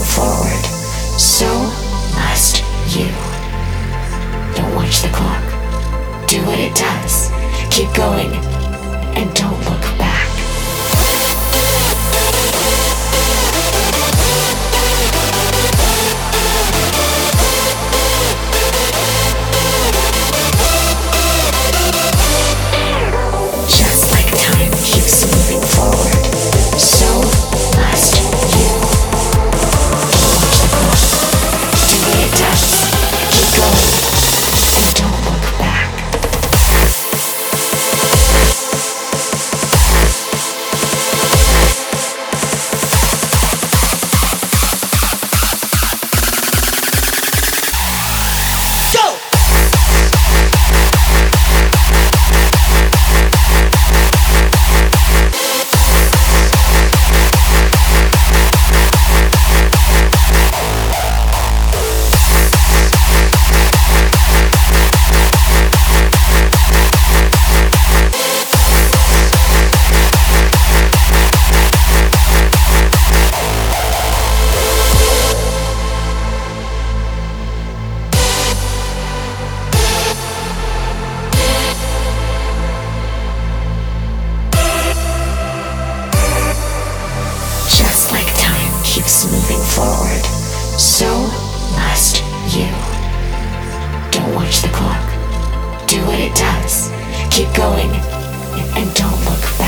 moving forward, so must you. Don't watch the clock. Do what it does. Keep going, and don't look back. Forward, so must you. Don't watch the clock. Do what it does. Keep going and don't look